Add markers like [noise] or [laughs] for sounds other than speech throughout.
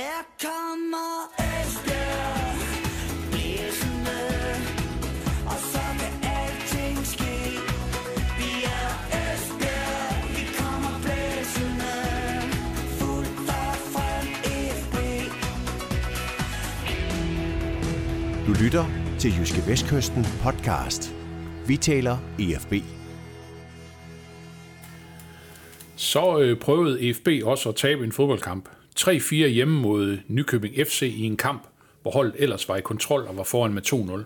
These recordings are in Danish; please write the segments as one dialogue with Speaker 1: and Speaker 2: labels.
Speaker 1: Her kommer Esbjerg blæsende, og så kan alting ske. Vi er Esbjerg, vi kommer blæsende, fuldt og frem FB.
Speaker 2: Du lytter til Jyske Vestkysten podcast. Vi taler EFB.
Speaker 3: Så øh, prøvede EFB også at tabe en fodboldkamp. 3-4 hjemme mod Nykøbing FC i en kamp, hvor holdet ellers var i kontrol og var foran med 2-0.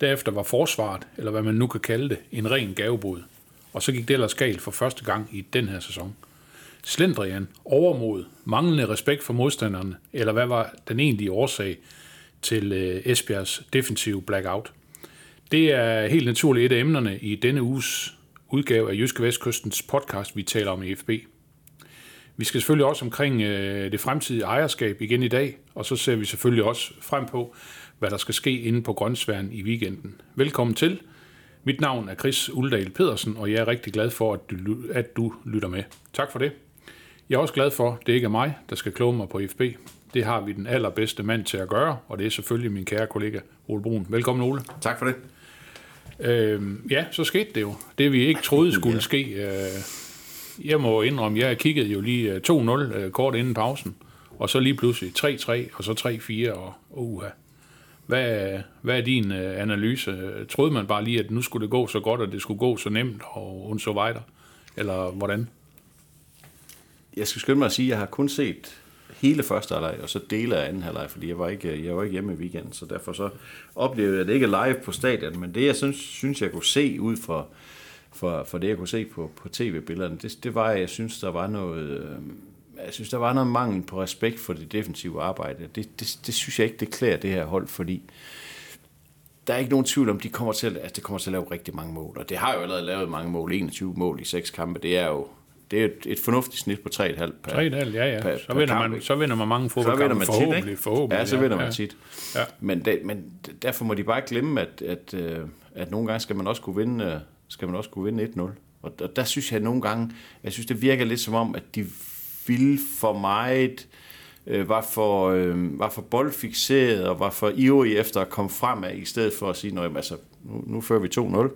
Speaker 3: Derefter var forsvaret, eller hvad man nu kan kalde det, en ren gavebod. Og så gik det ellers galt for første gang i den her sæson. Slendrian, overmod, manglende respekt for modstanderne, eller hvad var den egentlige årsag til øh, Esbjergs defensive blackout? Det er helt naturligt et af emnerne i denne uges udgave af Jyske Vestkystens podcast, vi taler om i FB. Vi skal selvfølgelig også omkring øh, det fremtidige ejerskab igen i dag, og så ser vi selvfølgelig også frem på, hvad der skal ske inde på Grønsværen i weekenden. Velkommen til. Mit navn er Chris Uldal Pedersen, og jeg er rigtig glad for, at du, at du lytter med. Tak for det. Jeg er også glad for, at det ikke er mig, der skal kloge mig på FB. Det har vi den allerbedste mand til at gøre, og det er selvfølgelig min kære kollega Ole Brun. Velkommen, Ole.
Speaker 4: Tak for det.
Speaker 3: Øhm, ja, så skete det jo. Det vi ikke troede [laughs] skulle ske. Øh, jeg må indrømme, jeg kiggede jo lige øh, 2-0 øh, kort inden pausen, og så lige pludselig 3-3, og så 3-4, og uha. Hvad, hvad er din øh, analyse? Troede man bare lige, at nu skulle det gå så godt, og det skulle gå så nemt, og hun så videre? Eller hvordan?
Speaker 4: Jeg skal skynde mig at sige, at jeg har kun set hele første halvleg, og så dele af anden halvleg, fordi jeg var ikke, jeg var ikke hjemme i weekenden, så derfor så oplevede jeg det ikke live på stadion, men det jeg synes, synes jeg kunne se ud fra, for, for det jeg kunne se på, på tv-billederne, det, det var, at jeg synes, der var noget, øh, jeg synes, der var noget mangel på respekt for det defensive arbejde. Det, det, det synes jeg ikke, det klæder det her hold, fordi der er ikke nogen tvivl om, de kommer til, at det kommer til at lave rigtig mange mål, og det har jo allerede lavet mange mål, 21 mål i seks kampe, det er jo det er et, et fornuftigt snit på 3,5 per,
Speaker 3: 3,5, ja, ja.
Speaker 4: per-
Speaker 3: så, vinder man, så vinder man mange
Speaker 4: så vinder
Speaker 3: fodboldkampe,
Speaker 4: man tit,
Speaker 3: forhåbentlig.
Speaker 4: ikke?
Speaker 3: forhåbentlig
Speaker 4: ja, så vinder man
Speaker 3: ja.
Speaker 4: tit.
Speaker 3: Ja.
Speaker 4: Men, det, men derfor må de bare glemme, at, at, øh, at nogle gange skal man også kunne vinde, øh, skal man også kunne vinde 1-0. Og, og der synes jeg nogle gange, jeg synes det virker lidt som om, at de ville for meget, øh, var, for, øh, var for boldfixeret og var for ivrige efter at komme fremad, i stedet for at sige, at altså, nu, nu fører vi 2-0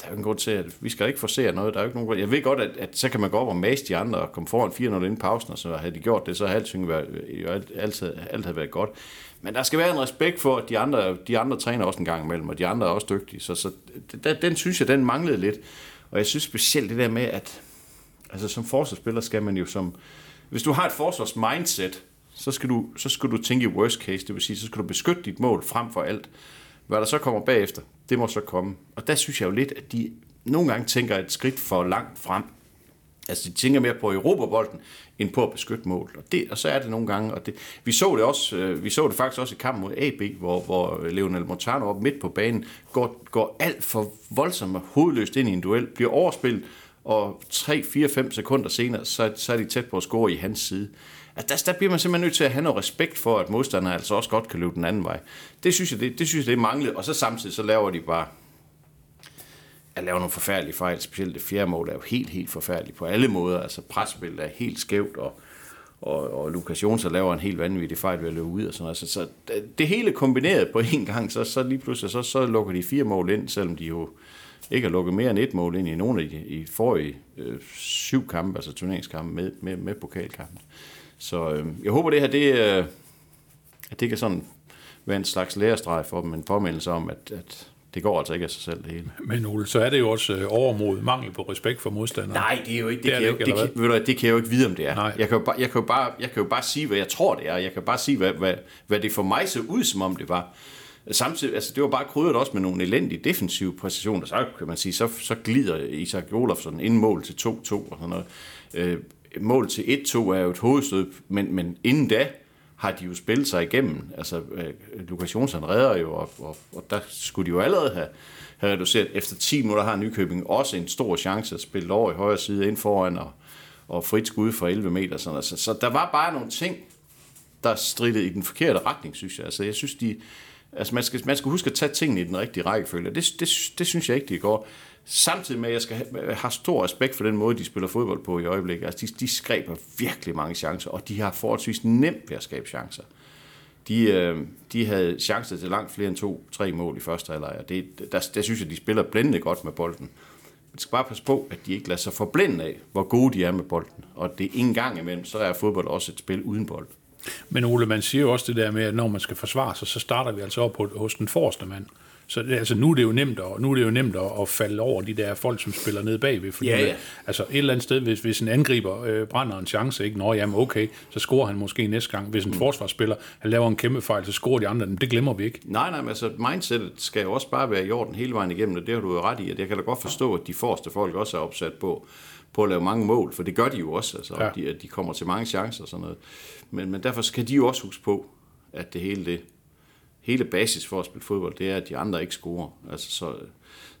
Speaker 4: der er jo ingen grund til, at vi skal ikke forsere noget. Der er jo ikke nogen grund. Jeg ved godt, at, at, så kan man gå op og mase de andre og komme foran 4-0 inden pausen, og så havde de gjort det, så havde alting været, jo alt, alt, alt havde været godt. Men der skal være en respekt for, at de andre, de andre træner også en gang imellem, og de andre er også dygtige. Så, så den, den synes jeg, den manglede lidt. Og jeg synes specielt det der med, at altså, som forsvarsspiller skal man jo som... Hvis du har et forsvars-mindset, så skal, du, så skal du tænke i worst case, det vil sige, så skal du beskytte dit mål frem for alt. Hvad der så kommer bagefter, det må så komme. Og der synes jeg jo lidt, at de nogle gange tænker et skridt for langt frem. Altså, de tænker mere på Europabolden, end på at beskytte mål. Og, det, og så er det nogle gange, og det, vi så det også, øh, vi så det faktisk også i kampen mod AB, hvor, hvor Leonel Montano op midt på banen går, går alt for voldsomt og hovedløst ind i en duel, bliver overspillet, og 3-4-5 sekunder senere, så, så er de tæt på at score i hans side. Altså, der, der bliver man simpelthen nødt til at have noget respekt for, at modstanderne altså også godt kan løbe den anden vej. Det synes jeg, det, det, synes jeg, det er manglet, og så samtidig så laver de bare at lave nogle forfærdelige fejl, specielt det fjerde mål er jo helt, helt forfærdeligt på alle måder. Altså presspillet er helt skævt, og, og, og Lukas Jonsen laver en helt vanvittig fejl ved at løbe ud og sådan noget. Så, så det hele kombineret på en gang, så, så lige pludselig så, så lukker de fire mål ind, selvom de jo ikke har lukket mere end et mål ind i nogle af de i forrige øh, syv kampe, altså turneringskampe med, med, med pokalkampen. Så øh, jeg håber det her, det, øh, at det kan sådan være en slags lærestreg for dem, en påmindelse om, at, at det går altså ikke af sig selv det hele.
Speaker 3: Men Ole, så er det jo også øh, overmod, mangel på respekt for modstandere.
Speaker 4: Nej, det er jo ikke, det,
Speaker 3: Det
Speaker 4: det, kan, jeg,
Speaker 3: ikke,
Speaker 4: det, kan, ved du, det kan jeg jo ikke vide, om det er.
Speaker 3: Nej.
Speaker 4: Jeg kan, jo bare, jeg, kan jo bare, jeg kan jo bare sige, hvad jeg tror, det er. Jeg kan bare sige, hvad, hvad, hvad det for mig så ud, som om det var. Samtidig, altså det var bare krydret også med nogle elendige defensive præcisioner. Så kan man sige, så, så glider Isak Olofsson ind mål til 2-2 og sådan noget. Øh, mål til 1-2 er jo et hovedstød, men, men inden da har de jo spillet sig igennem. Altså, øh, Lukas Jonsson redder jo, og, og, og der skulle de jo allerede have, have reduceret. Efter 10 minutter har Nykøbing også en stor chance at spille over i højre side ind foran, og, og frit skud fra 11 meter. Sådan. Altså, så der var bare nogle ting, der stridede i den forkerte retning, synes jeg. Altså, jeg synes, de, Altså, man skal, man skal huske at tage tingene i den rigtige rækkefølge. Det, det, det synes jeg ikke, de går. Samtidig med, at jeg skal have, øh, har stor respekt for den måde, de spiller fodbold på i øjeblikket. Altså, de, de skaber virkelig mange chancer, og de har forholdsvis nemt ved at skabe chancer. De, øh, de havde chancer til langt flere end to-tre mål i første halvleg, og det, der, der synes jeg, de spiller blændende godt med bolden. Man skal bare passe på, at de ikke lader sig forblænde af, hvor gode de er med bolden. Og det er en gang imellem, så er fodbold også et spil uden bold.
Speaker 3: Men Ole, man siger jo også det der med, at når man skal forsvare sig, så starter vi altså op på, hos den forreste mand. Så altså, nu er det jo nemt, at, nu er det jo nemt at, at falde over de der folk, som spiller nede bagved. Fordi,
Speaker 4: Ja, ja.
Speaker 3: Altså et eller andet sted, hvis, hvis en angriber øh, brænder en chance, ikke? Nå, jamen okay, så scorer han måske næste gang. Hvis en mm. forsvarsspiller han laver en kæmpe fejl, så scorer de andre. Men det glemmer vi ikke.
Speaker 4: Nej, nej, men altså mindsetet skal jo også bare være i orden hele vejen igennem, og det har du jo ret i, at jeg kan da godt forstå, at de forreste folk også er opsat på, på at lave mange mål, for det gør de jo også, altså,
Speaker 3: Ja.
Speaker 4: ja. de, at de kommer til mange chancer og sådan noget. Men, men derfor skal de jo også huske på, at det hele det, hele basis for at spille fodbold, det er, at de andre ikke scorer. Altså, så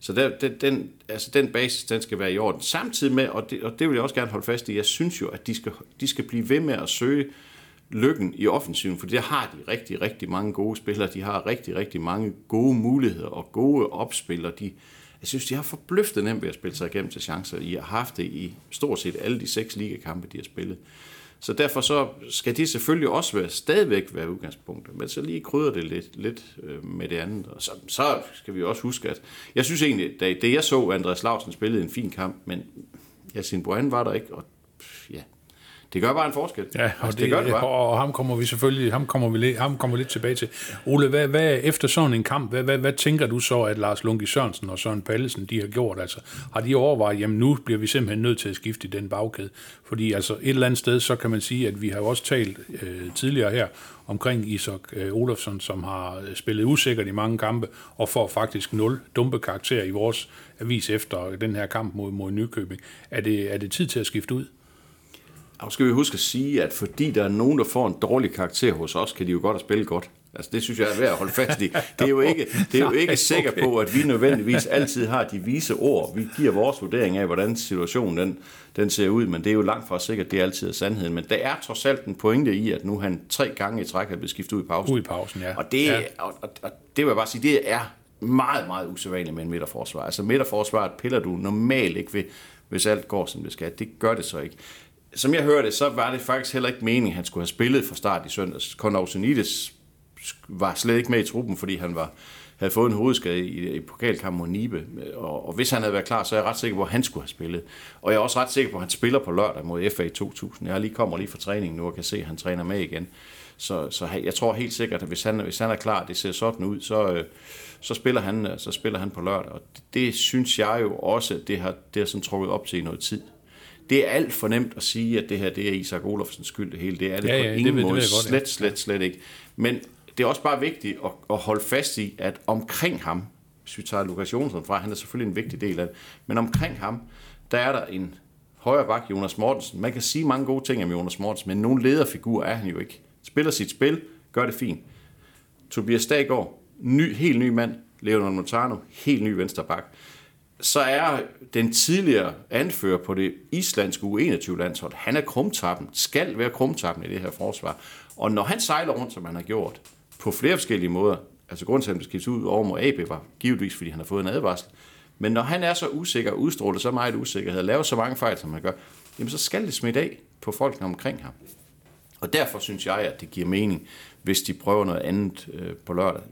Speaker 4: så der, den, den, altså den basis, den skal være i orden. Samtidig med, og det, og det vil jeg også gerne holde fast i, jeg synes jo, at de skal, de skal blive ved med at søge lykken i offensiven, for der har de rigtig, rigtig mange gode spillere. De har rigtig, rigtig mange gode muligheder og gode opspil, og de, jeg synes, de har forbløftet nemt ved at spille sig igennem til chancer. I har haft det i stort set alle de seks ligakampe, de har spillet. Så derfor så skal de selvfølgelig også være, stadigvæk være udgangspunktet, men så lige krydder det lidt, lidt øh, med det andet. Og så, så skal vi også huske, at jeg synes egentlig, da det jeg så, Andreas Lausen spillede en fin kamp, men Yasin Bohan var der ikke, og ja, det gør bare en forskel.
Speaker 3: Ja, og,
Speaker 4: altså,
Speaker 3: det,
Speaker 4: det gør det bare.
Speaker 3: og, ham kommer vi selvfølgelig ham kommer vi, lidt- ham kommer vi lidt tilbage til. Ole, hvad, hvad, efter sådan en kamp, hvad, hvad, hvad tænker du så, at Lars Lunke Sørensen og Søren Pallesen, de har gjort? Altså, har de overvejet, jamen nu bliver vi simpelthen nødt til at skifte i den bagkæde? Fordi altså, et eller andet sted, så kan man sige, at vi har jo også talt øh, tidligere her omkring Isak øh, Olofsson, som har øh, spillet usikkert i mange kampe, og får faktisk 0 dumpe karakterer i vores avis efter den her kamp mod, mod Nykøbing. Er det, er det tid til at skifte ud?
Speaker 4: Og skal vi huske at sige, at fordi der er nogen, der får en dårlig karakter hos os, kan de jo godt at spille godt. Altså det synes jeg er værd at holde fast i. Det er jo ikke, det er jo [laughs] ikke
Speaker 3: okay.
Speaker 4: på, at vi nødvendigvis altid har de vise ord. Vi giver vores vurdering af, hvordan situationen den, den ser ud, men det er jo langt fra sikkert, at det altid er sandheden. Men der er trods alt en pointe i, at nu han tre gange i træk er blevet skiftet ud i pausen.
Speaker 3: Ud i pausen, ja.
Speaker 4: Og det,
Speaker 3: ja.
Speaker 4: og, og, og det vil jeg bare sige, det er meget, meget usædvanligt med en midterforsvar. Altså midterforsvaret piller du normalt ikke ved, hvis alt går, som det skal. Det gør det så ikke. Som jeg hørte, så var det faktisk heller ikke meningen, at han skulle have spillet fra start i søndags. Konausenidis var slet ikke med i truppen, fordi han var, havde fået en hovedskade i, i pokalkampen mod Nibe. Og, og hvis han havde været klar, så er jeg ret sikker på, at han skulle have spillet. Og jeg er også ret sikker på, at han spiller på lørdag mod FA 2000. Jeg lige kommer lige fra træningen nu og kan se, at han træner med igen. Så, så jeg tror helt sikkert, at hvis han, hvis han er klar, det ser sådan ud, så, øh, så, spiller han, øh, så spiller han på lørdag. Og det, det synes jeg jo også, det har, det har sådan trukket op til i noget tid. Det er alt for nemt at sige, at det her det er Isak Olofsens skyld det hele. Det er det
Speaker 3: Ja,
Speaker 4: på
Speaker 3: ja, det
Speaker 4: ingen
Speaker 3: ved- det
Speaker 4: måde.
Speaker 3: jeg godt, ja.
Speaker 4: slet, slet, slet ikke. Men det er også bare vigtigt at, at holde fast i, at omkring ham, hvis vi tager Lukas Jonsson fra, han er selvfølgelig en vigtig del af det, men omkring ham, der er der en højre bak, Jonas Mortensen. Man kan sige mange gode ting om Jonas Mortensen, men nogen lederfigur er han jo ikke. Spiller sit spil, gør det fint. Tobias Daggaard, ny, helt ny mand. Leonardo Montano, helt ny venstre bak. Så er den tidligere anfører på det islandske U21-landshold, han er krumtappen, skal være krumtappen i det her forsvar. Og når han sejler rundt, som han har gjort, på flere forskellige måder, altså grunden til, at han blev skiftet ud over mod AB, var givetvis, fordi han har fået en advarsel. Men når han er så usikker, udstråler så meget usikkerhed, laver så mange fejl, som han gør, jamen så skal det smitte af på folkene omkring ham. Og derfor synes jeg, at det giver mening, hvis de prøver noget andet øh, på lørdag.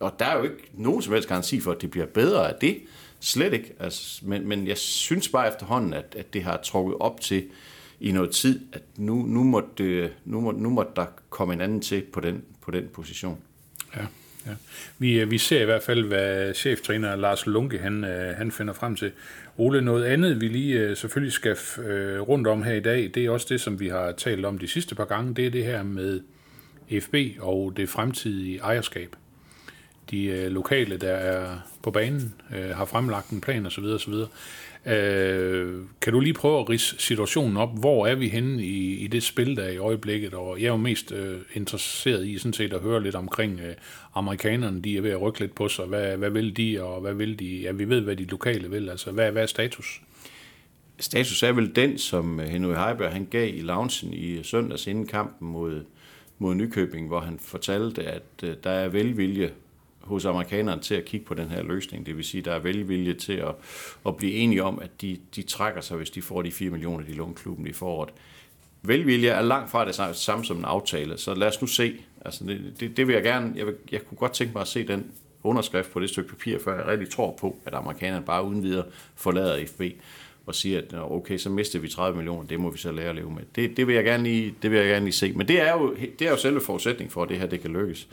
Speaker 4: Og der er jo ikke nogen som helst garanti for, at det bliver bedre af det. Slet ikke. Altså, men, men jeg synes bare efterhånden, at, at det har trukket op til i noget tid, at nu, nu, måtte, nu, må, nu måtte der komme en anden til på den, på den position.
Speaker 3: Ja, ja. Vi, øh, vi ser i hvert fald, hvad cheftræner Lars Lunke han, øh, han finder frem til. Ole, noget andet, vi lige øh, selvfølgelig skal rundt om her i dag, det er også det, som vi har talt om de sidste par gange, det er det her med FB og det fremtidige ejerskab. De øh, lokale, der er på banen, øh, har fremlagt en plan osv. osv. Øh, kan du lige prøve at rise situationen op? Hvor er vi henne i, i det spil, der er i øjeblikket? Og jeg er jo mest øh, interesseret i sådan set at høre lidt omkring øh, amerikanerne. De er ved at rykke lidt på sig. Hvad, hvad vil de, og hvad vil de? Ja, vi ved, hvad de lokale vil. Altså, hvad, hvad er status?
Speaker 4: Status er vel den, som øh, Henry Heiberg han gav i loungen i søndags inden kampen mod, mod Nykøbing, hvor han fortalte, at øh, der er velvilje hos amerikanerne til at kigge på den her løsning. Det vil sige, der er velvilje til at, at blive enige om, at de, de trækker sig, hvis de får de 4 millioner, de låner klubben i foråret. Velvilje er langt fra det samme som en aftale, så lad os nu se. Altså det, det, det vil jeg gerne, jeg, vil, jeg kunne godt tænke mig at se den underskrift på det stykke papir, før jeg rigtig tror på, at amerikanerne bare uden videre forlader FB og siger, at okay, så mister vi 30 millioner, det må vi så lære at leve med. Det, det, vil, jeg gerne lige, det vil jeg gerne lige se. Men det er, jo, det er jo selve forudsætning for, at det her det kan lykkes.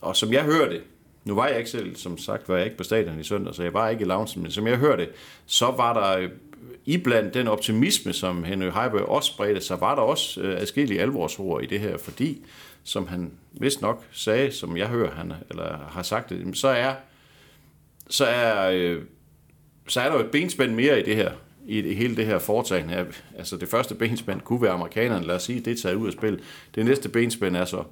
Speaker 4: Og som jeg hører det, nu var jeg ikke selv, som sagt, var jeg ikke på stadion i søndag, så jeg var ikke i loungen, men som jeg hørte, så var der øh, iblandt den optimisme, som Henry Heiberg også spredte, så var der også øh, adskillige alvorsord i det her, fordi, som han vist nok sagde, som jeg hører, han eller har sagt det, så er, så er, øh, så er der jo et benspænd mere i det her, i det, hele det her foretagende. Altså det første benspænd kunne være amerikanerne, lad os sige, det er taget ud af spil. Det næste benspænd er så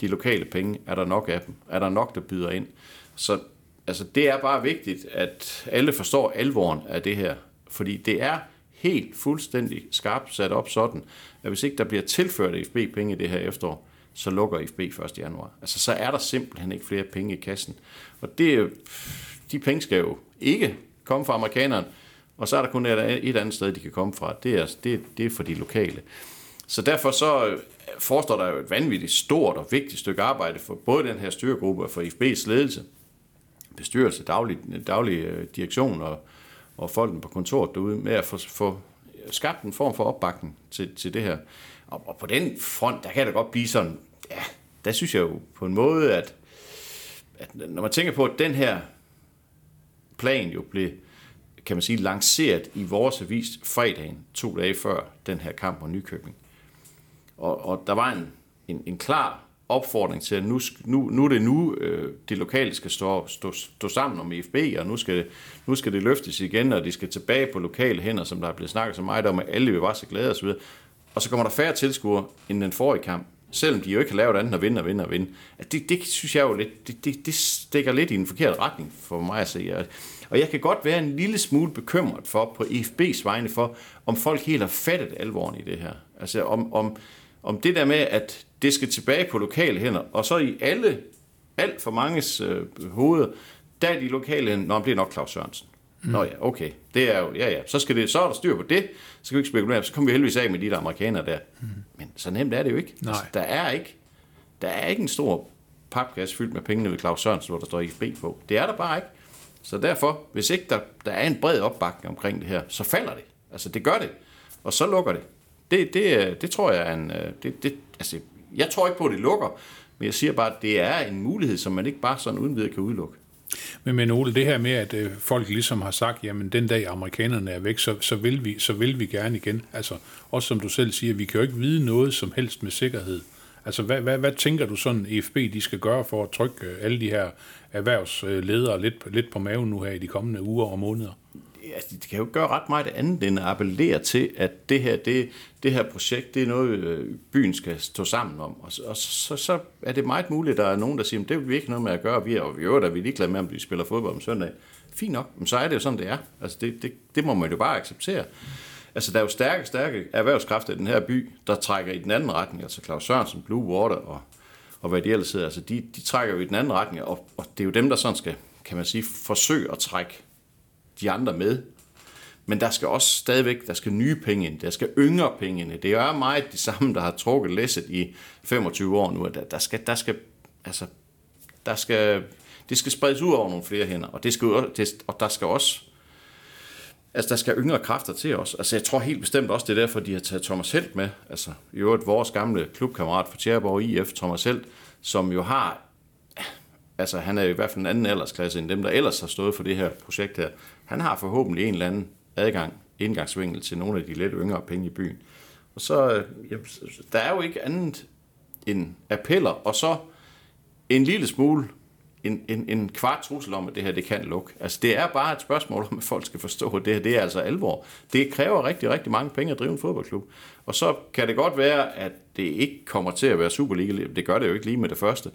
Speaker 4: de lokale penge. Er der nok af dem? Er der nok, der byder ind? Så altså, det er bare vigtigt, at alle forstår alvoren af det her. Fordi det er helt fuldstændig skarpt sat op sådan, at hvis ikke der bliver tilført FB penge i det her efterår, så lukker FB 1. januar. Altså, så er der simpelthen ikke flere penge i kassen. Og det, de penge skal jo ikke komme fra amerikanerne, og så er der kun et, et andet sted, de kan komme fra. Det er, det, det er for de lokale. Så derfor så forestår der jo et vanvittigt stort og vigtigt stykke arbejde for både den her styregruppe og for IFB's ledelse, bestyrelse, daglig, daglig øh, direktion og, og folkene på kontoret derude med at få, få skabt en form for opbakning til, til det her. Og, og på den front, der kan det godt blive sådan, ja, der synes jeg jo på en måde, at, at når man tænker på, at den her plan jo blev, kan man sige, lanceret i vores avis fredagen, to dage før den her kamp mod Nykøbing. Og, og der var en, en, en klar opfordring til, at nu, nu, nu er det nu, øh, det lokale skal stå, stå, stå sammen om IFB, og nu skal, nu skal det løftes igen, og de skal tilbage på lokale hænder, som der er blevet snakket så meget om, at alle vil være så glade osv. Og så kommer der færre tilskuere end den forrige kamp, selvom de jo ikke har lavet andet end at vinde og vinde og vinde. At det, det synes jeg jo lidt, det, det, det stikker lidt i en forkert retning for mig at se. Og- jeg kan godt være en lille smule bekymret for, på IFB's vegne for, om folk helt har fattet alvoren i det her. Altså om, om, om det der med, at det skal tilbage på lokale hænder, og så i alle, alt for manges øh, hoveder, der er de lokale hænder, når det bliver nok Claus Sørensen. Mm. Nå ja, okay. Det er jo, ja ja, så, skal det, så er der styr på det. Så skal vi ikke spekulere. Så kommer vi heldigvis af med de der amerikanere der. Mm. Men så nemt er det jo ikke.
Speaker 3: Nej.
Speaker 4: Altså, der er ikke der er ikke en stor papkasse fyldt med pengene ved Claus Sørensen, hvor der står IFB på. Det er der bare ikke. Så derfor, hvis ikke der, der er en bred opbakning omkring det her, så falder det. Altså, det gør det. Og så lukker det. Det, det, det tror jeg er en... Øh, det, det, altså, jeg tror ikke på, at det lukker, men jeg siger bare, at det er en mulighed, som man ikke bare sådan uden videre kan udelukke.
Speaker 3: Men, men Ole, det her med, at øh, folk ligesom har sagt, jamen den dag amerikanerne er væk, så, så, vil vi, så vil vi gerne igen. Altså, også som du selv siger, vi kan jo ikke vide noget som helst med sikkerhed. Altså, hvad, hvad, hvad tænker du sådan, EFB de skal gøre for at trykke øh, alle de her erhvervsledere lidt, lidt på maven nu her i de kommende uger og måneder?
Speaker 4: Altså, de kan jo gøre ret meget andet end at appellere til, at det her, det, det her projekt, det er noget, øh, byen skal stå sammen om. Og, så- og så, så er det meget muligt, at der er nogen, der siger, at det vil vi ikke noget med at gøre. Vi er, og vi øvrigt er vi ligeglade med, om vi spiller fodbold om søndag. Fint nok, men så er det jo sådan, det er. Altså, det, det, det må man jo bare acceptere. Altså, der er jo stærke, stærke erhvervskræfter i den her by, der trækker i den anden retning. Altså Claus Sørensen, Blue Water og, og hvad de ellers hedder. Altså, de, de trækker jo i den anden retning, og, og det er jo dem, der sådan skal, kan man sige, forsøge at trække de andre med. Men der skal også stadigvæk, der skal nye penge ind, der skal yngre penge ind. Det er jo meget de samme, der har trukket læsset i 25 år nu. at Der, der skal, der skal, altså, der skal, det skal spredes ud over nogle flere hænder, og, det skal, det, og der skal også, altså der skal yngre kræfter til os. Altså jeg tror helt bestemt også, det er derfor, de har taget Thomas Helt med. Altså i øvrigt vores gamle klubkammerat fra Tjerborg IF, Thomas Helt, som jo har altså han er i hvert fald en anden aldersklasse end dem, der ellers har stået for det her projekt her. Han har forhåbentlig en eller anden adgang, indgangsvinkel til nogle af de lidt yngre penge i byen. Og så, øh, jamen, der er jo ikke andet end appeller, og så en lille smule, en, en, en kvart trussel om, at det her det kan lukke. Altså det er bare et spørgsmål om, at folk skal forstå, at det her det er altså alvor. Det kræver rigtig, rigtig mange penge at drive en fodboldklub. Og så kan det godt være, at det ikke kommer til at være Superliga. Det gør det jo ikke lige med det første.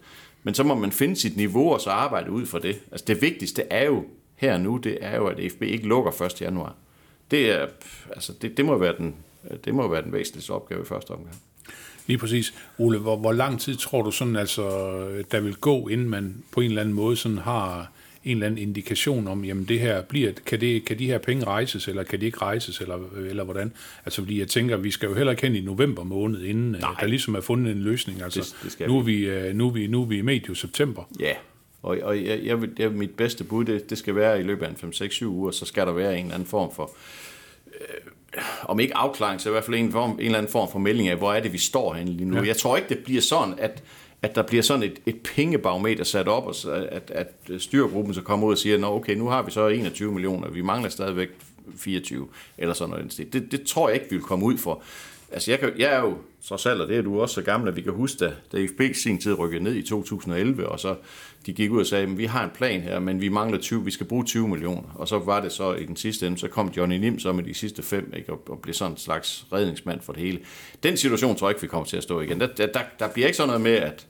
Speaker 4: Men så må man finde sit niveau og så arbejde ud fra det. Altså det vigtigste er jo her nu, det er jo, at FB ikke lukker 1. januar. Det, er, altså det, det, må være den, det må være den væsentligste opgave i første omgang.
Speaker 3: Lige præcis. Ole, hvor, hvor lang tid tror du sådan, altså, der vil gå, inden man på en eller anden måde sådan har en eller anden indikation om, jamen det her bliver, kan, det, kan de her penge rejses, eller kan de ikke rejses, eller, eller hvordan? Altså fordi jeg tænker, vi skal jo heller ikke hen i november måned, inden Nej. der ligesom er fundet en løsning. Altså,
Speaker 4: Det- det skal
Speaker 3: nu, er vi, øh, nu, er vi, nu er vi i medio september.
Speaker 4: Ja, og, og jeg, jeg, vil- jeg, mit bedste bud, det, det skal være i løbet af en 5-6-7 uger, så skal der være en eller anden form for, øh, om ikke afklaring, så i hvert fald en, form, en eller anden form for melding af, hvor er det, vi står henne lige nu. Ja. Jeg tror ikke, det bliver sådan, at, at der bliver sådan et, et pengebarometer sat op, og så, at, at styregruppen så kommer ud og siger, Nå, okay, nu har vi så 21 millioner, vi mangler stadigvæk 24, eller sådan noget. Det, det tror jeg ikke, vi vil komme ud for. Altså, jeg, kan, jeg er jo så selv, og det er du også så gammel, at vi kan huske, da, da FB sin tid rykkede ned i 2011, og så de gik ud og sagde, at vi har en plan her, men vi mangler 20, vi skal bruge 20 millioner. Og så var det så i den sidste ende, så kom Johnny Nim så med de sidste fem, ikke, og, og blev sådan en slags redningsmand for det hele. Den situation tror jeg ikke, vi kommer til at stå igen. Der, der, der bliver ikke sådan noget med, at,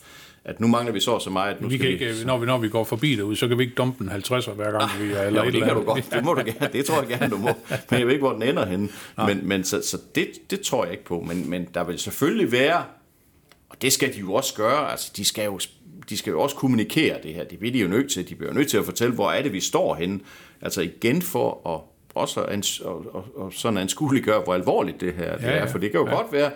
Speaker 4: at nu mangler vi så så meget. Nu
Speaker 3: Vi kan ikke, når, vi, når vi går forbi derude, så kan vi ikke dumpe en 50'er hver gang vi er, eller
Speaker 4: Eller
Speaker 3: et
Speaker 4: det kan du godt. Det må du gerne. Det tror jeg gerne, du må. Men jeg ved ikke, hvor den ender henne. Men, men så, så det, det tror jeg ikke på. Men, men der vil selvfølgelig være, og det skal de jo også gøre, altså de skal jo, de skal jo også kommunikere det her. Det vil de jo nødt til. De bliver jo nødt til at fortælle, hvor er det, vi står henne. Altså igen for at også at, og, og, og sådan anskueliggøre, hvor alvorligt det her det
Speaker 3: Ja, ja.
Speaker 4: er. For det kan jo
Speaker 3: Ja.
Speaker 4: godt være,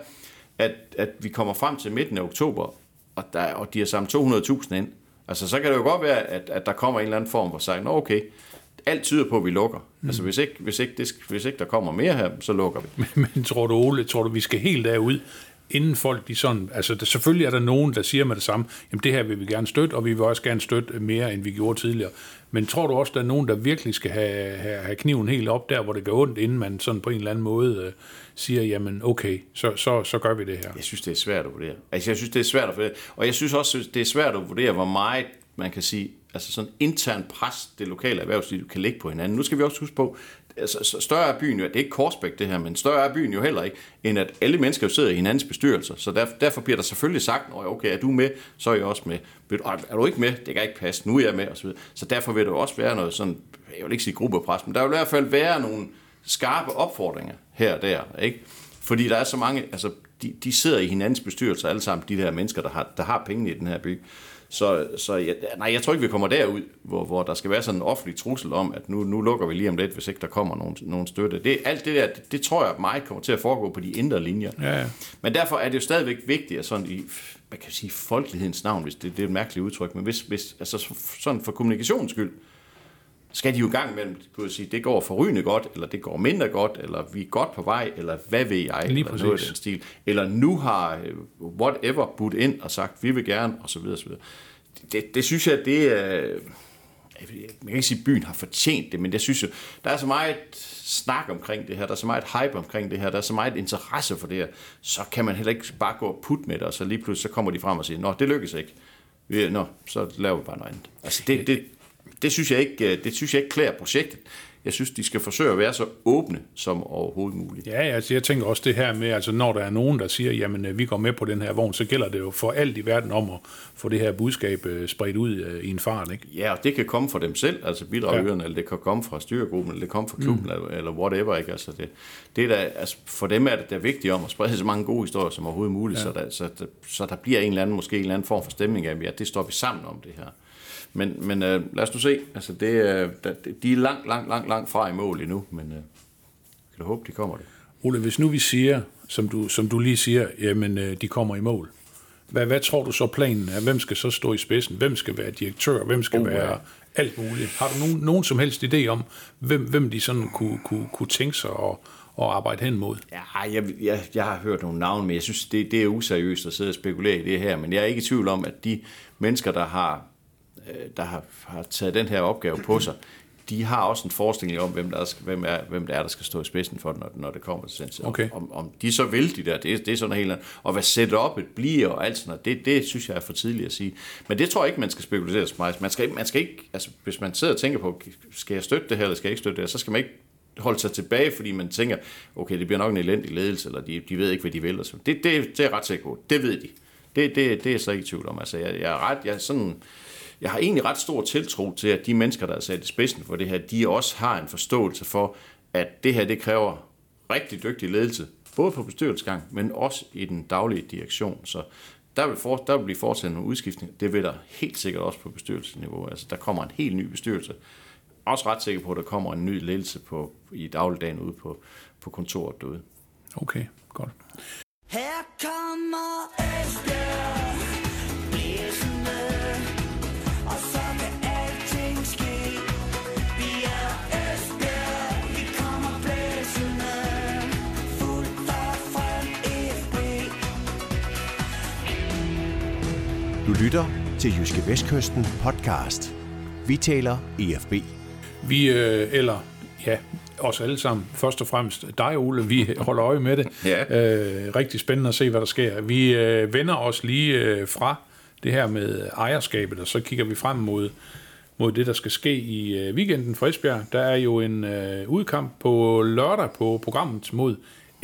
Speaker 4: at, at vi kommer frem til midten af oktober, og, der, og de har samlet 200.000 ind. Altså, så kan det jo godt være, at, at der kommer en eller anden form for sagt, nå okay, alt tyder på, at vi lukker. Mm. Altså, hvis ikke, hvis, ikke det, hvis ikke der kommer mere her, så lukker vi. [laughs]
Speaker 3: Men tror du, Ole, tror du, vi skal helt derud, inden folk de sådan, altså der, selvfølgelig er der nogen, der siger med det samme, jamen det her vil vi gerne støtte, og vi vil også gerne støtte mere, end vi gjorde tidligere. Men tror du også, der er nogen, der virkelig skal have, have, have kniven helt op der, hvor det gør ondt, inden man sådan på en eller anden måde øh, siger, jamen okay, så, så, så gør vi det her.
Speaker 4: Jeg synes, det er svært at vurdere. Altså, jeg synes, det er svært at vurdere. Og jeg synes også, det er svært at vurdere, hvor meget man kan sige, altså sådan intern pres, det lokale erhvervsliv kan lægge på hinanden. Nu skal vi også huske på, altså større er byen jo, det er ikke Korsbæk det her, men større er byen jo heller ikke, end at alle mennesker jo sidder i hinandens bestyrelser. Så derfor, derfor bliver der selvfølgelig sagt, okay, er du med, så er jeg også med. Er du ikke med, det kan ikke passe, nu er jeg med, og så videre. Så derfor vil der jo også være noget sådan, jeg vil ikke sige gruppepres, men der vil i hvert fald være nogle skarpe opfordringer her og der, ikke? Fordi der er så mange, altså de, de sidder i hinandens bestyrelser alle sammen, de der mennesker, der har, der har pengene i den her by. Så, så jeg, nej, jeg tror ikke, vi kommer derud, hvor, hvor der skal være sådan en offentlig trussel om, at nu, nu lukker vi lige om lidt, hvis ikke der kommer nogen, nogen støtte. Det, alt det der, det, det tror jeg meget kommer til at foregå på de indre linjer.
Speaker 3: Ja, ja.
Speaker 4: Men derfor er det jo stadigvæk vigtigt, at sådan i, man kan sige, folkelighedens navn, hvis det, det er et mærkeligt udtryk, men hvis, hvis altså sådan for kommunikationens skyld, skal de jo i gang mellem, kunne sige, det går forrygende godt, eller det går mindre godt, eller vi er godt på vej, eller hvad ved jeg,
Speaker 3: Lige
Speaker 4: eller noget af
Speaker 3: præcis.
Speaker 4: den stil. Eller nu har øh, whatever budt ind og sagt, vi vil gerne, og så videre, så videre. Det, det synes jeg, det er... Ved ikke, Man kan ikke sige, at byen har fortjent det, men jeg synes jo, der er så meget snak omkring det her, der er så meget hype omkring det her, der er så meget interesse for det her, så kan man heller ikke bare gå og putte med det, og så lige pludselig så kommer de frem og siger, nå, det lykkes ikke. Nå, så laver vi bare noget andet. Altså, det, det, det, synes jeg ikke, øh, det synes jeg ikke klæder projektet. Jeg synes, de skal forsøge at være så åbne som overhovedet muligt.
Speaker 3: Ja, altså jeg tænker også det her med, altså når der er nogen, der siger, jamen øh, vi går med på den her vogn, så gælder det jo for alt i verden om at få det her budskab øh, spredt ud i en fart, ikke?
Speaker 4: Ja, og det kan komme fra dem selv, altså bidragyderne, ja. eller det kan komme fra styregruppen, eller det kan komme fra klubben, mm. eller, eller whatever, ikke? Altså det, det er da, altså for dem er det da vigtigt om at sprede så mange gode historier som overhovedet muligt, ja. så, der, så, der, så der bliver en eller anden, måske en eller anden form for stemning af, at det står vi sammen om det her. Men, men øh, lad os nu se, altså det, øh, de er langt, langt, langt, langt fra i mål endnu, men øh, jeg kan da håbe, de kommer det.
Speaker 3: Ole, hvis nu vi siger, som du, som du lige siger, jamen øh, de kommer i mål. Hvad, hvad tror du så planen er? Hvem skal så stå i spidsen? Hvem skal være direktør? Hvem skal
Speaker 4: ja.
Speaker 3: være alt muligt? Har du nogen, nogen som helst idé om, hvem, hvem de sådan kunne, kunne, kunne tænke sig at, at arbejde hen mod?
Speaker 4: Ja, jeg, jeg, jeg har hørt nogle navne, men jeg synes, det, det er useriøst at sidde og spekulere i det her. Men jeg er ikke i tvivl om, at de mennesker, der har, der har, har taget den her opgave på sig, de har også en forestilling om, hvem der, er, hvem, er, hvem der er, der skal stå i spidsen for det, når, når det kommer til sendt.
Speaker 3: Okay.
Speaker 4: Om, om de så vil, de der, det, det er sådan helt andet. Og hvad setup'et bliver og alt sådan noget, det, det synes jeg er for tidligt at sige. Men det tror jeg ikke, man skal spekulere så meget. Man skal, man skal ikke, altså hvis man sidder og tænker på, skal jeg støtte det her, eller skal jeg ikke støtte det her, så skal man ikke holde sig tilbage, fordi man tænker, okay, det bliver nok en elendig ledelse, eller de, de ved ikke, hvad de vil. Og så. Det, det, det er ret sikker på. Det ved de. Det, det, det er jeg så ikke i tvivl om. Altså, jeg, jeg, er ret, jeg, er sådan, jeg har egentlig ret stor tiltro til, at de mennesker, der er sat i spidsen for det her, de også har en forståelse for, at det her, det kræver rigtig dygtig ledelse, både på bestyrelsesgang, men også i den daglige direktion. Så der vil, for, der vil blive foretaget nogle udskiftninger. Det vil der helt sikkert også på bestyrelsesniveau. Altså, der kommer en helt ny bestyrelse. Også ret sikker på, at der kommer en ny ledelse på, i dagligdagen ude på, på kontoret derude.
Speaker 3: Okay, godt.
Speaker 1: Her kommer Esbjerg Blæsende
Speaker 2: lytter til Jyske Vestkysten podcast. Vi taler EFB.
Speaker 3: Vi, øh, eller ja, os alle sammen, først og fremmest dig, Ole, vi holder øje med det.
Speaker 4: Ja.
Speaker 3: Øh, rigtig spændende at se, hvad der sker. Vi øh, vender os lige øh, fra det her med ejerskabet, og så kigger vi frem mod, mod det, der skal ske i øh, weekenden for Esbjerg. Der er jo en øh, udkamp på lørdag på programmet mod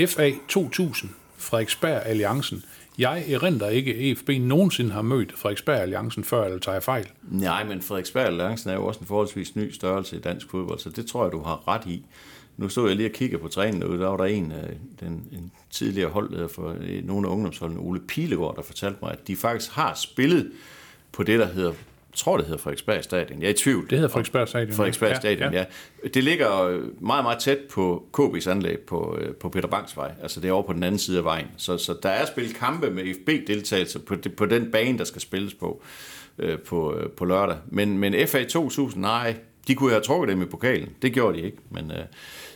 Speaker 3: FA 2000, Frederiksberg Alliancen. Jeg erindrer ikke, at EFB nogensinde har mødt Frederiksberg Alliancen før, eller tager jeg fejl.
Speaker 4: Nej, men Frederiksberg Alliancen er jo også en forholdsvis ny størrelse i dansk fodbold, så det tror jeg, du har ret i. Nu stod jeg lige og kiggede på træningen derude, der var der en, øh, den, en tidligere holdleder for øh, nogle af ungdomsholdene, Ole Pilegaard, der fortalte mig, at de faktisk har spillet på det, der hedder, tror det hedder Frederiksberg Stadion. Jeg er i tvivl.
Speaker 3: Det hedder Frederiksberg Stadion.
Speaker 4: Frederiksberg
Speaker 3: Ja,
Speaker 4: Stadion, ja, ja. Det ligger øh, meget, meget tæt på KB's anlæg på, øh, på Peter Bangs vej. Altså det er over på den anden side af vejen. Så, så der er spillet kampe med FB-deltagelse på, på den bane, der skal spilles på øh, på, på lørdag. Men, men FA 2000, nej, de kunne have trukket dem i pokalen. Det gjorde de ikke. Men, øh,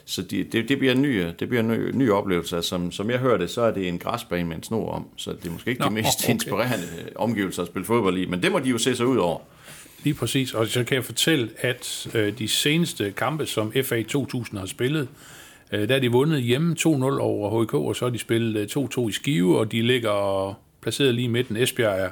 Speaker 4: så de, det, det bliver en ny, det bliver en ny, ny oplevelse. Som, som jeg hører det, så er det en græsbane med en snor om. Så det er måske ikke
Speaker 3: Nå,
Speaker 4: de mest
Speaker 3: okay.
Speaker 4: inspirerende øh, omgivelser at spille fodbold i. Men det må de jo se sig ud over.
Speaker 3: Lige præcis, og så kan jeg fortælle, at øh, de seneste kampe, som FA 2000 har spillet, øh, der er de vundet hjemme 2-0 over HK, og så har de spillet øh, 2-2 i Skive, og de ligger placeret lige i midten. Esbjerg er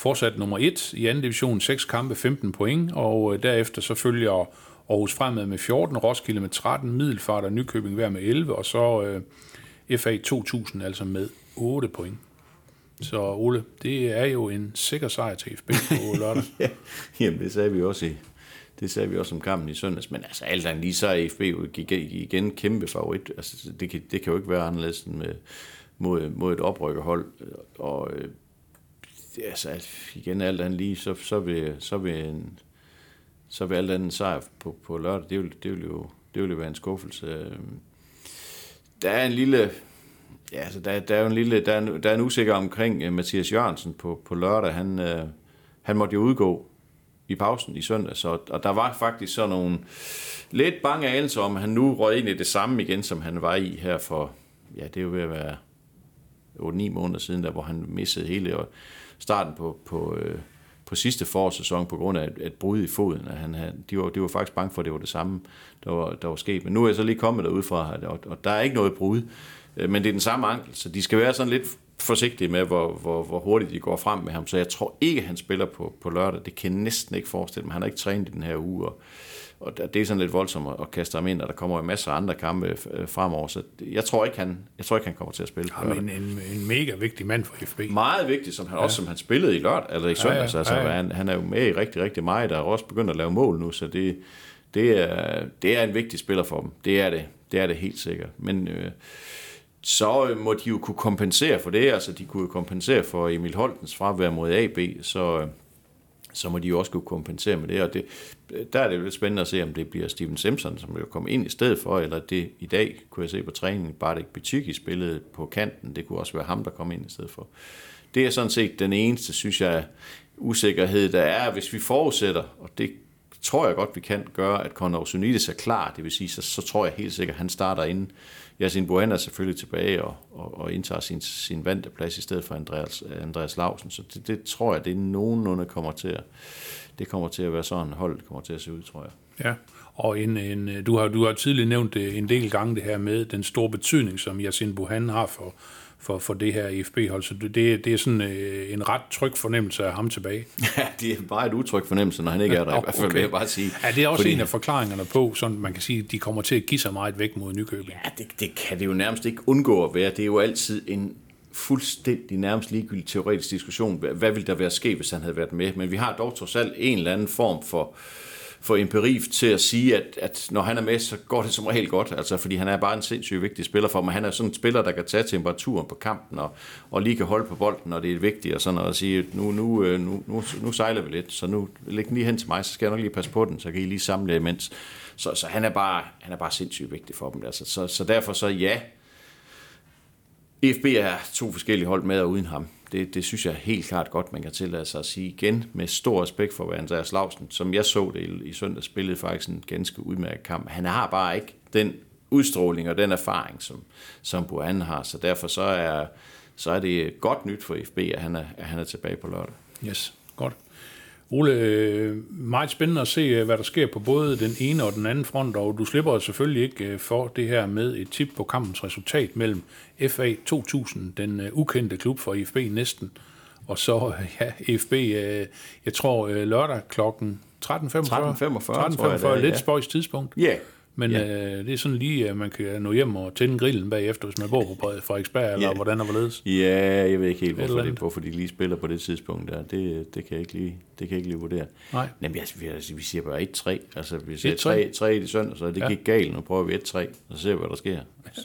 Speaker 3: fortsat nummer 1 i anden division, 6 kampe, 15 point, og øh, derefter så følger Aarhus Fremad med 14, Roskilde med 13, Middelfart og Nykøbing hver med 11, og så øh, FA 2000 altså med 8 point. Så Ole, det er jo en sikker sejr til FB på [laughs] lørdag.
Speaker 4: Ja, jamen det sagde vi også i, det sagde vi også om kampen i søndags, men altså alt andet lige så er FB jo igen, kæmpe favorit. Altså, det, kan, det kan jo ikke være anderledes end med, mod, mod et oprykkerhold. Og øh, altså, igen alt andet lige, så, så, vil, så, vil en, så vil alt andet sejr på, på lørdag, det vil, det vil jo det vil jo være en skuffelse. Øhm, der er en lille, Ja, altså der, der er jo en lille, der er en, der er en usikker omkring øh, Mathias Jørgensen på, på lørdag. Han, øh, han måtte jo udgå i pausen i søndag, så, og der var faktisk så nogle lidt bange anelser om, at han nu røg ind i det samme igen, som han var i her for, ja, det er jo ved at være 8-9 måneder siden, der, hvor han missede hele starten på, på, øh, på sidste forårssæson på grund af et, et brud i foden. At han havde, de, var, de var faktisk bange for, at det var det samme, der var, der var sket. Men nu er jeg så lige kommet derud fra, og, og der er ikke noget brud, øh, men det er den samme ankel, så de skal være sådan lidt forsigtige med, hvor, hvor, hvor hurtigt de går frem med ham. Så jeg tror ikke, han spiller på, på lørdag. Det kan jeg næsten ikke forestille mig. Han har ikke trænet i den her uge, og, og det er sådan lidt voldsomt at- kaste ham ind, og der kommer jo masser af andre kampe øh, fremover. Så jeg tror ikke, han, jeg tror ikke, han kommer til at spille lørdag.
Speaker 3: Jamen, en, en mega vigtig mand for FB.
Speaker 4: Meget vigtigt, som han, ja. også som han spillede i lørdag, eller i søndags.
Speaker 3: ja,
Speaker 4: Altså,
Speaker 3: ja, ja.
Speaker 4: Han, han er jo med i rigtig, rigtig meget, der er også begyndt at lave mål nu, så det, det, er, det er en vigtig spiller for dem. Det er det. Det er det helt sikkert. Men øh, så øh, må de jo kunne kompensere for det. Altså, de kunne kompensere for Emil Holtens fravær mod AB, så, øh, så må de jo også kunne kompensere med det. Og det, der er det jo lidt spændende at se, om det bliver Steven Simpson, som jo kommer ind i stedet for, eller det i dag, kunne jeg se på træningen, bare det Bityki spillede på kanten. Det kunne også være ham, der kom ind i stedet for. Det er sådan set den eneste, synes jeg, usikkerhed, der er, hvis vi forudsætter, og det tror jeg godt, vi kan gøre, at Conor Sunides er klar, det vil sige, så, så tror jeg helt sikkert, at han starter inden. Yasin Buena er selvfølgelig tilbage og, og, og indtager sin, sin vante plads i stedet for Andreas, Andreas Lausen, så det, det tror jeg, det er nogenlunde kommer til at, det kommer til at være sådan, holdet kommer til at se ud, tror jeg.
Speaker 3: Ja, og en, en, du, har, du har tidligere nævnt en del gange det her med den store betydning, som Yasin Buhan har for, for, for det her IFB-hold. Så det, det er sådan øh, en ret tryg fornemmelse af ham tilbage. [laughs]
Speaker 4: Ja, det er bare et utryg fornemmelse, når han ikke er der, i hvert fald, vil jeg bare sige.
Speaker 3: Ja, det er også
Speaker 4: Fordi-
Speaker 3: en af forklaringerne på, sådan man kan sige, at de kommer til at give sig meget væk mod Nykøbing.
Speaker 4: Ja, det, det kan det jo nærmest ikke undgå at være. Det er jo altid en fuldstændig nærmest ligegyldig teoretisk diskussion. Hvad, ville der være sket, hvis han havde været med? Men vi har dog trods alt en eller anden form for, for empiri til at sige, at, at når han er med, så går det som regel godt, altså fordi han er bare en sindssygt vigtig spiller for mig. Han er sådan en spiller, der kan tage temperaturen på kampen og, og lige kan holde på bolden, når det er vigtigt, og sådan noget, og sige, nu, nu, øh, nu, nu, nu sejler vi lidt, så nu læg den lige hen til mig, så skal jeg nok lige passe på den, så kan I lige samle imens. Så, så han, er bare, han er bare sindssygt vigtig for dem. Altså, så, så derfor så ja, FB er to forskellige hold med og uden ham. Det, det synes jeg helt klart godt, man kan tillade sig at sige igen, med stor respekt for Andreas Lausen, som jeg så det i, i søndag, spillede faktisk en ganske udmærket kamp. Han har bare ikke den udstråling og den erfaring, som, som Buan har, så derfor så er, så er det godt nyt for FB, at han er, at han er tilbage på lørdag.
Speaker 3: Yes, godt. Ole, øh, meget spændende at se, øh, hvad der sker på både den ene og den anden front, og du slipper selvfølgelig ikke øh, for det her med et tip på kampens resultat mellem FA 2000, den ukendte klub for IFB næsten, og så [laughs] ja, IFB, jeg tror lørdag klokken 13.45. 13.45, 13.45 lidt ja. spøjs tidspunkt.
Speaker 4: Ja, yeah.
Speaker 3: Men ja. øh, det er sådan lige, at man kan nå hjem og tænde grillen bagefter, hvis man bor på Frederiksberg, eller ja. hvordan og hvorledes.
Speaker 4: Ja, jeg ved ikke helt, hvorfor, det, hvorfor de lige spiller på det tidspunkt der. Det, det, kan, jeg ikke lige, det kan jeg ikke lige vurdere.
Speaker 3: Nej.
Speaker 4: Jamen, altså, vi, altså, vi siger bare 1-3. Altså, vi siger 3, 3 i søndag, så det ja. gik galt. Nu prøver vi 1-3, og så ser vi, hvad der sker. [laughs]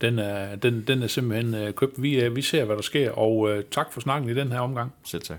Speaker 3: Den er, den, den er simpelthen uh, købt. Vi, uh, vi ser, hvad der sker, og uh, tak for snakken i den her omgang.
Speaker 4: Selv tak.